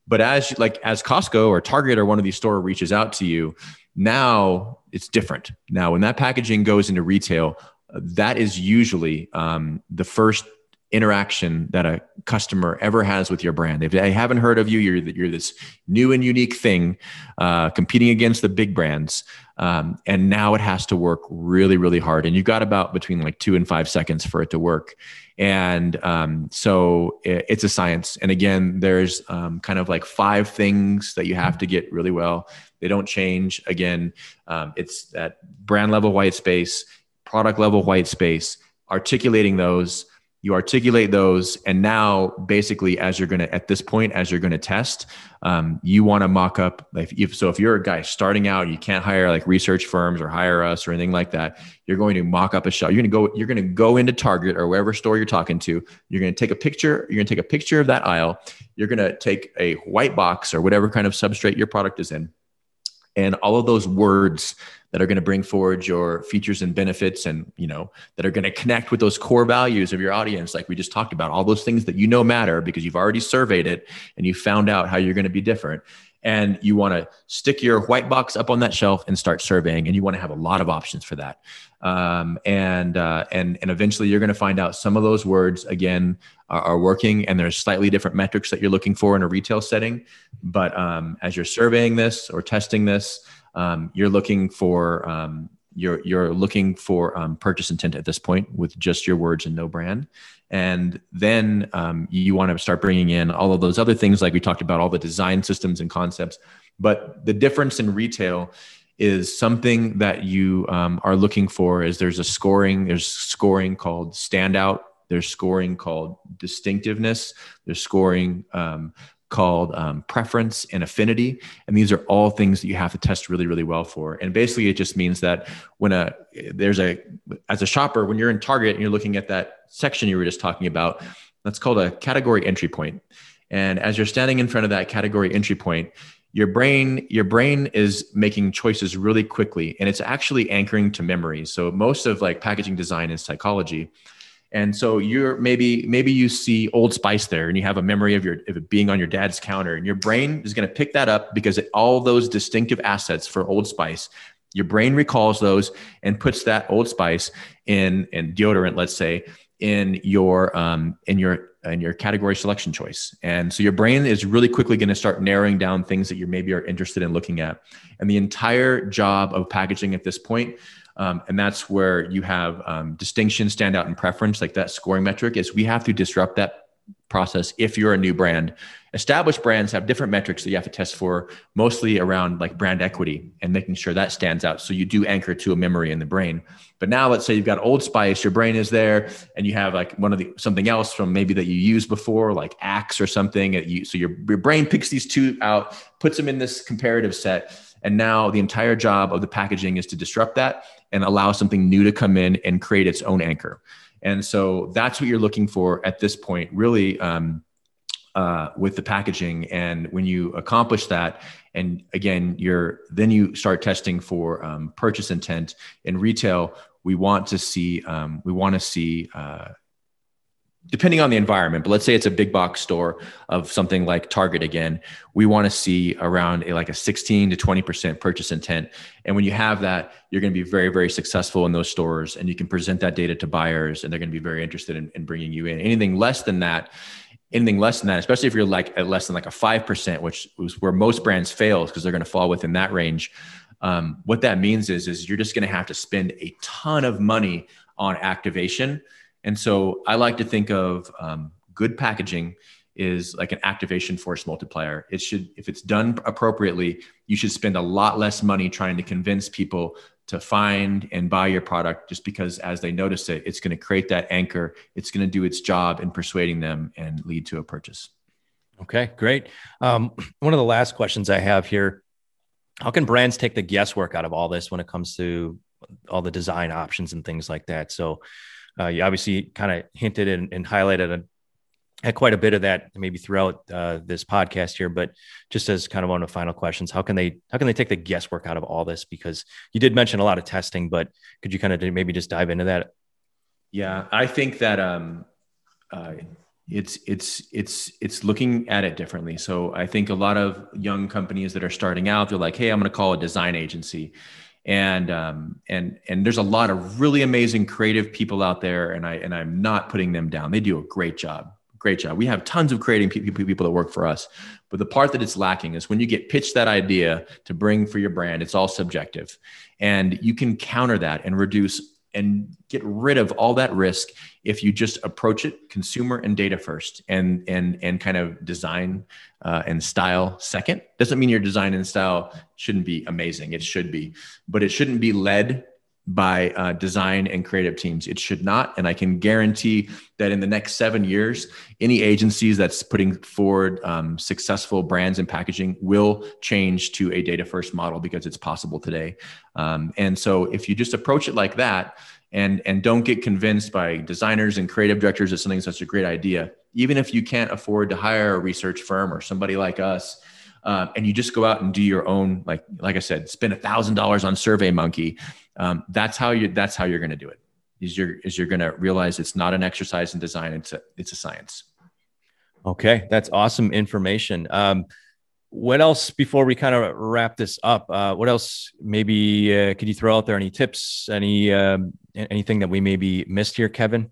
But as like as Costco or Target or one of these store reaches out to you, now it's different. Now when that packaging goes into retail, that is usually um, the first interaction that a customer ever has with your brand. If they haven't heard of you, you're, you're this new and unique thing uh, competing against the big brands. Um, and now it has to work really, really hard. And you've got about between like two and five seconds for it to work. And um, so it, it's a science. And again, there's um, kind of like five things that you have to get really well. They don't change. Again, um, it's that brand level white space, product level white space, articulating those you articulate those and now basically as you're going to at this point as you're going to test um, you want to mock up if so if you're a guy starting out you can't hire like research firms or hire us or anything like that you're going to mock up a shot. You're going to go you're going to go into target or wherever store you're talking to. You're going to take a picture you're going to take a picture of that aisle. You're going to take a white box or whatever kind of substrate your product is in and all of those words that are going to bring forward your features and benefits and you know that are going to connect with those core values of your audience like we just talked about all those things that you know matter because you've already surveyed it and you found out how you're going to be different. And you want to stick your white box up on that shelf and start surveying and you want to have a lot of options for that. Um, and uh, and and eventually you're going to find out some of those words again are, are, working and there's slightly different metrics that you're looking for in a retail setting. But um, as you're surveying this or testing this um, you're looking for um, you're you're looking for um, purchase intent at this point with just your words and no brand. And then um, you want to start bringing in all of those other things like we talked about all the design systems and concepts. But the difference in retail is something that you um, are looking for is there's a scoring there's scoring called standout there's scoring called distinctiveness there's scoring um, called um, preference and affinity. And these are all things that you have to test really really well for. And basically it just means that when a there's a as a shopper when you're in target and you're looking at that section you were just talking about that's called a category entry point. And as you're standing in front of that category entry point your brain your brain is making choices really quickly. And it's actually anchoring to memory. So most of like packaging design is psychology and so you're maybe maybe you see Old Spice there, and you have a memory of your of it being on your dad's counter, and your brain is going to pick that up because it, all those distinctive assets for Old Spice, your brain recalls those and puts that Old Spice in and deodorant, let's say, in your um, in your in your category selection choice. And so your brain is really quickly going to start narrowing down things that you maybe are interested in looking at. And the entire job of packaging at this point um, and that's where you have um, distinction, standout, and preference, like that scoring metric. Is we have to disrupt that process if you're a new brand. Established brands have different metrics that you have to test for, mostly around like brand equity and making sure that stands out. So you do anchor to a memory in the brain. But now let's say you've got Old Spice, your brain is there, and you have like one of the something else from maybe that you used before, like Axe or something. You, so your, your brain picks these two out, puts them in this comparative set and now the entire job of the packaging is to disrupt that and allow something new to come in and create its own anchor. And so that's what you're looking for at this point, really, um, uh, with the packaging. And when you accomplish that, and again, you're then you start testing for um, purchase intent in retail. We want to see um, we want to see uh, depending on the environment, but let's say it's a big box store of something like Target again, we want to see around a, like a 16 to 20% purchase intent. And when you have that, you're going to be very, very successful in those stores and you can present that data to buyers and they're going to be very interested in, in bringing you in. Anything less than that, anything less than that, especially if you're like at less than like a 5%, which is where most brands fail because they're going to fall within that range. Um, what that means is, is you're just going to have to spend a ton of money on activation and so I like to think of um, good packaging is like an activation force multiplier. It should, if it's done appropriately, you should spend a lot less money trying to convince people to find and buy your product just because as they notice it, it's going to create that anchor. It's going to do its job in persuading them and lead to a purchase. Okay, great. Um, [CLEARS THROAT] one of the last questions I have here how can brands take the guesswork out of all this when it comes to all the design options and things like that? So, uh, you obviously kind of hinted and, and highlighted a, quite a bit of that maybe throughout uh, this podcast here, but just as kind of one of the final questions, how can they how can they take the guesswork out of all this? Because you did mention a lot of testing, but could you kind of maybe just dive into that? Yeah, I think that um, uh, it's it's it's it's looking at it differently. So I think a lot of young companies that are starting out, they're like, "Hey, I'm going to call a design agency," and um, and and there's a lot of really amazing creative people out there, and I and I'm not putting them down. They do a great job, great job. We have tons of creating people people that work for us, but the part that it's lacking is when you get pitched that idea to bring for your brand, it's all subjective, and you can counter that and reduce and get rid of all that risk if you just approach it consumer and data first and and and kind of design uh, and style second doesn't mean your design and style shouldn't be amazing it should be but it shouldn't be led by uh, design and creative teams. It should not. And I can guarantee that in the next seven years, any agencies that's putting forward um, successful brands and packaging will change to a data first model because it's possible today. Um, and so if you just approach it like that, and and don't get convinced by designers and creative directors that something's such a great idea. Even if you can't afford to hire a research firm or somebody like us um, and you just go out and do your own like like i said spend a thousand dollars on survey monkey um, that's how you that's how you're going to do it is you're is you're going to realize it's not an exercise in design it's a it's a science. Okay that's awesome information. Um, what else before we kind of wrap this up uh, what else maybe uh, could you throw out there any tips any um, anything that we maybe missed here kevin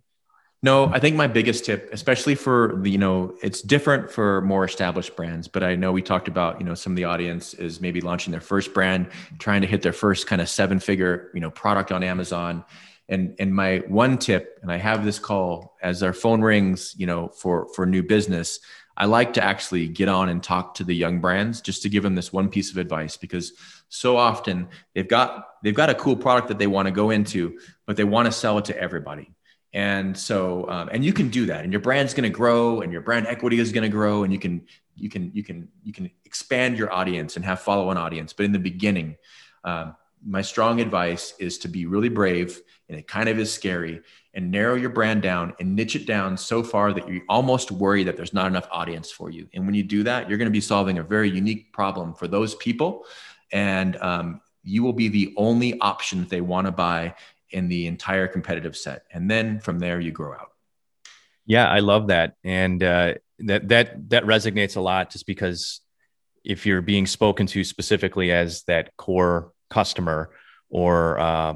no, I think my biggest tip, especially for the, you know, it's different for more established brands, but I know we talked about, you know, some of the audience is maybe launching their first brand, trying to hit their first kind of seven figure, you know, product on Amazon. And and my one tip, and I have this call as our phone rings, you know, for for new business, I like to actually get on and talk to the young brands just to give them this one piece of advice because so often they've got they've got a cool product that they want to go into, but they want to sell it to everybody. And so um, and you can do that and your brand's going to grow and your brand equity is going to grow and you can you can you can you can expand your audience and have follow on audience. But in the beginning um, my strong advice is to be really brave and it kind of is scary and narrow your brand down and niche it down so far that you almost worry that there's not enough audience for you and when you do that you're going to be solving a very unique problem for those people and um, you will be the only option that they want to buy in the entire competitive set. And then from there, you grow out. Yeah, I love that. And uh, that, that, that resonates a lot just because if you're being spoken to specifically as that core customer or uh,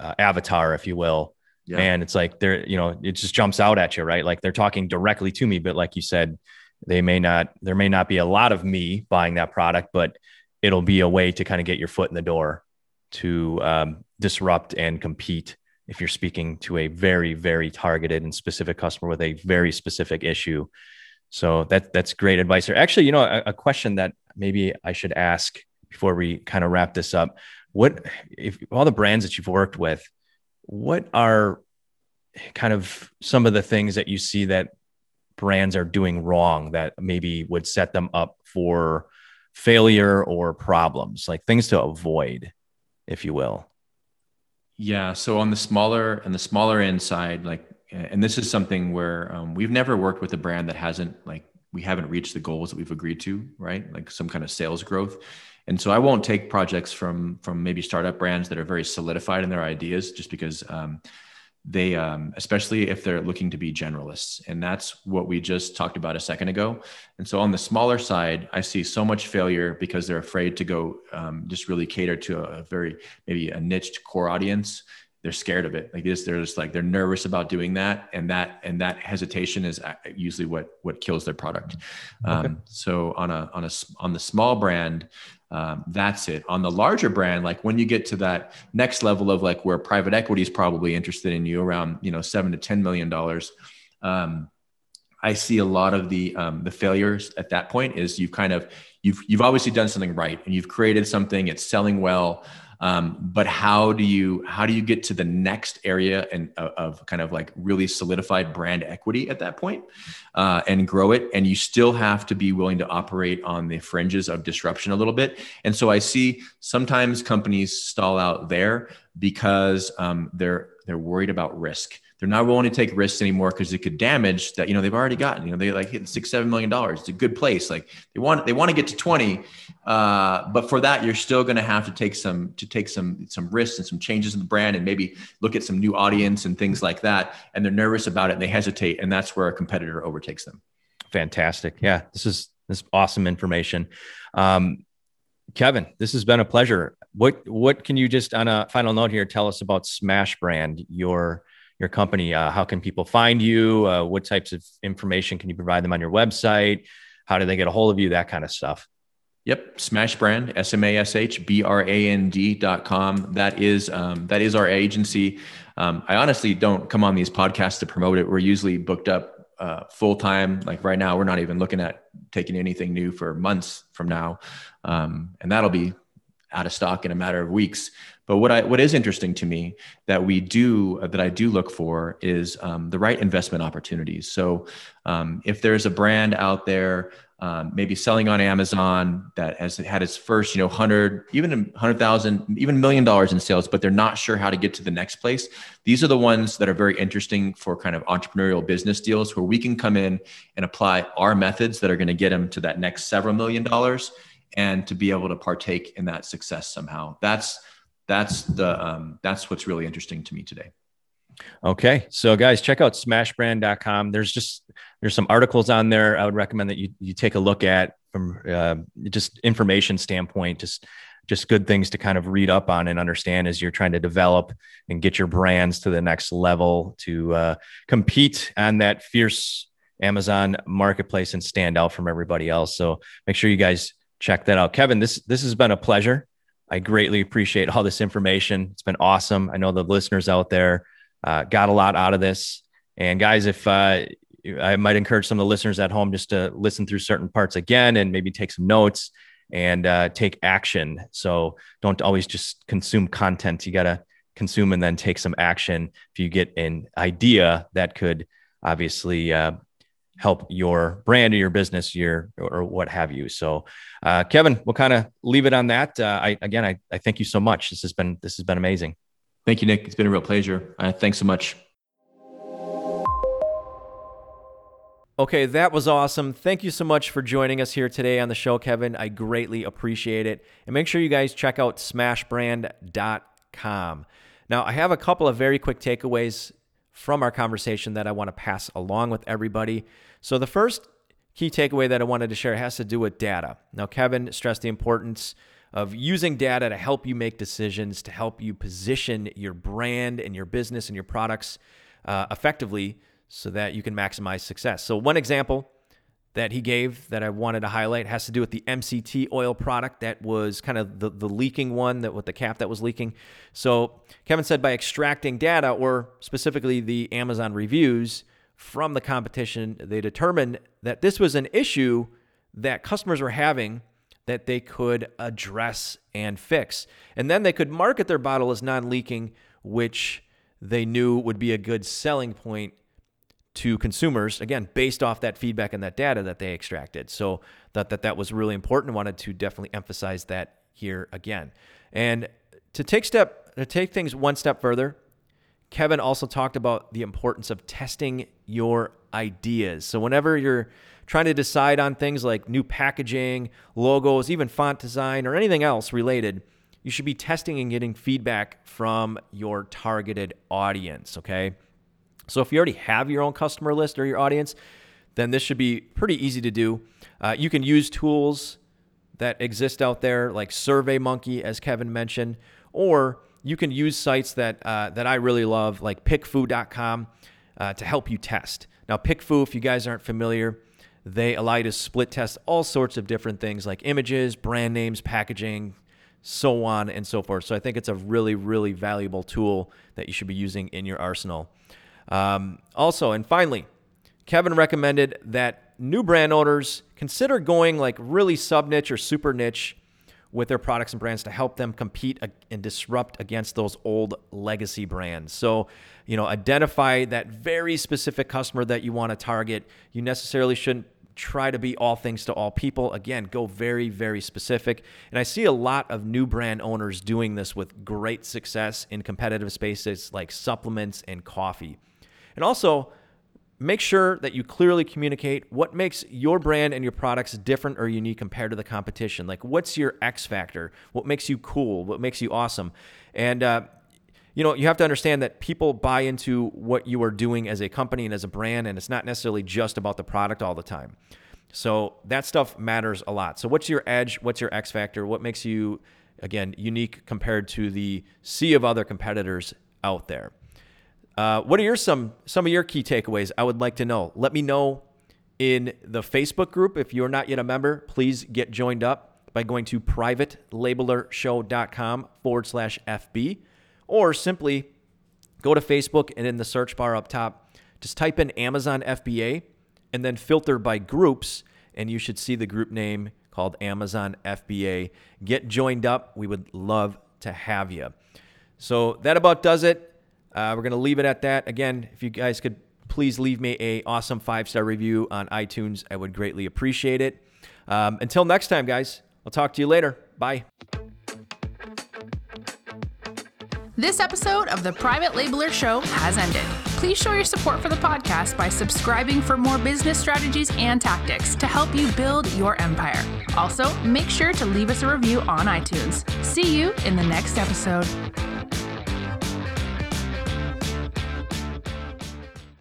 uh, avatar, if you will, yeah. and it's like they're, you know, it just jumps out at you, right? Like they're talking directly to me, but like you said, they may not, there may not be a lot of me buying that product, but it'll be a way to kind of get your foot in the door to um, disrupt and compete if you're speaking to a very very targeted and specific customer with a very specific issue so that that's great advice there actually you know a, a question that maybe i should ask before we kind of wrap this up what if all the brands that you've worked with what are kind of some of the things that you see that brands are doing wrong that maybe would set them up for failure or problems like things to avoid if you will yeah. So on the smaller and the smaller end side, like, and this is something where um, we've never worked with a brand that hasn't like we haven't reached the goals that we've agreed to, right? Like some kind of sales growth. And so I won't take projects from from maybe startup brands that are very solidified in their ideas, just because um, they um, especially if they're looking to be generalists. And that's what we just talked about a second ago. And so on the smaller side i see so much failure because they're afraid to go um, just really cater to a, very maybe a niched core audience. They're scared of it. Like this they're just like they're nervous about doing that. And that and that hesitation is usually what what kills their product. Okay. um, so on a on a on the small brand um, that's it. On the larger brand like when you get to that next level of like where private equity is probably interested in you around you know seven to ten million dollars um, i see a lot of the um, the failures at that point is you've kind of you've you've obviously done something right and you've created something it's selling well um, but how do you how do you get to the next area and of, of kind of like really solidified brand equity at that point, uh, and grow it? And you still have to be willing to operate on the fringes of disruption a little bit. And so I see sometimes companies stall out there because um, they're they're worried about risk they're not willing to take risks anymore because it could damage that you know they've already gotten you know they like hit six seven million dollars. It's a good place. Like they want they want to get to 20 uh, but for that you're still going to have to take some to take some some risks and some changes in the brand and maybe look at some new audience and things like that. And they're nervous about it and they hesitate and that's where a competitor overtakes them. Fantastic. Yeah this is this is awesome information. Um, Kevin, this has been a pleasure. What what can you just on a final note here tell us about Smash Brand, your your company? Uh, how can people find you? Uh, what types of information can you provide them on your website? How do they get a hold of you? That kind of stuff. Yep, Smash Brand, S M A S H B R A N D dot com. That is um, that is our agency. Um, I honestly don't come on these podcasts to promote it. We're usually booked up uh, full time. Like right now, we're not even looking at taking anything new for months from now, um, and that'll be out of stock in a matter of weeks. But what I what is interesting to me that we do that I do look for is um, the right investment opportunities. So um, if there's a brand out there um, maybe selling on Amazon that has had its first, you know, hundred, even a hundred thousand, even million dollars in sales, but they're not sure how to get to the next place. These are the ones that are very interesting for kind of entrepreneurial business deals where we can come in and apply our methods that are going to get them to that next several million dollars and to be able to partake in that success somehow. That's that's the um, that's what's really interesting to me today. Okay. So guys, check out smashbrand.com. There's just there's some articles on there I would recommend that you you take a look at from uh, just information standpoint, just just good things to kind of read up on and understand as you're trying to develop and get your brands to the next level to uh, compete on that fierce Amazon marketplace and stand out from everybody else. So make sure you guys check that out. Kevin, this this has been a pleasure. I greatly appreciate all this information. It's been awesome. I know the listeners out there uh, got a lot out of this. And guys, if uh, I might encourage some of the listeners at home just to listen through certain parts again and maybe take some notes and uh, take action. So don't always just consume content. You got to consume and then take some action. If you get an idea that could obviously uh, help your brand or your business, your or what have you. So, uh, Kevin, we'll kind of leave it on that. Uh, I again, I, I thank you so much. This has been this has been amazing. Thank you, Nick. It's been a real pleasure. Uh, thanks so much. Okay, that was awesome. Thank you so much for joining us here today on the show, Kevin. I greatly appreciate it. And make sure you guys check out smashbrand.com. Now, I have a couple of very quick takeaways from our conversation that I want to pass along with everybody. So, the first key takeaway that I wanted to share has to do with data. Now, Kevin stressed the importance of using data to help you make decisions, to help you position your brand and your business and your products uh, effectively so that you can maximize success. So, one example that he gave that I wanted to highlight has to do with the MCT oil product that was kind of the, the leaking one that with the cap that was leaking. So Kevin said by extracting data or specifically the Amazon reviews from the competition, they determined that this was an issue that customers were having that they could address and fix. And then they could market their bottle as non-leaking, which they knew would be a good selling point to consumers again based off that feedback and that data that they extracted. So that that, that was really important. Wanted to definitely emphasize that here again. And to take step to take things one step further kevin also talked about the importance of testing your ideas. So whenever you're trying to decide on things like new packaging logos even font design or anything else related you should be testing and getting feedback from your targeted audience okay so if you already have your own customer list or your audience, then this should be pretty easy to do. Uh, you can use tools that exist out there like SurveyMonkey, as Kevin mentioned, or you can use sites that uh, that I really love, like PickFu.com, uh, to help you test. Now, PickFu, if you guys aren't familiar, they allow you to split test all sorts of different things like images, brand names, packaging, so on and so forth. So I think it's a really, really valuable tool that you should be using in your arsenal. Um, also, and finally, Kevin recommended that new brand owners consider going like really sub niche or super niche with their products and brands to help them compete and disrupt against those old legacy brands. So, you know, identify that very specific customer that you want to target. You necessarily shouldn't try to be all things to all people. Again, go very, very specific. And I see a lot of new brand owners doing this with great success in competitive spaces like supplements and coffee. And also, make sure that you clearly communicate what makes your brand and your products different or unique compared to the competition. Like, what's your X factor? What makes you cool? What makes you awesome? And, uh, you know, you have to understand that people buy into what you are doing as a company and as a brand, and it's not necessarily just about the product all the time. So that stuff matters a lot. So, what's your edge? What's your X factor? What makes you, again, unique compared to the sea of other competitors out there? Uh, what are your some some of your key takeaways? I would like to know. Let me know in the Facebook group. If you're not yet a member, please get joined up by going to privatelabelershow.com forward slash FB or simply go to Facebook and in the search bar up top, just type in Amazon FBA and then filter by groups, and you should see the group name called Amazon FBA. Get joined up. We would love to have you. So that about does it. Uh, we're going to leave it at that. Again, if you guys could please leave me a awesome five star review on iTunes, I would greatly appreciate it. Um, until next time, guys, I'll talk to you later. Bye. This episode of the Private Labeler Show has ended. Please show your support for the podcast by subscribing for more business strategies and tactics to help you build your empire. Also, make sure to leave us a review on iTunes. See you in the next episode.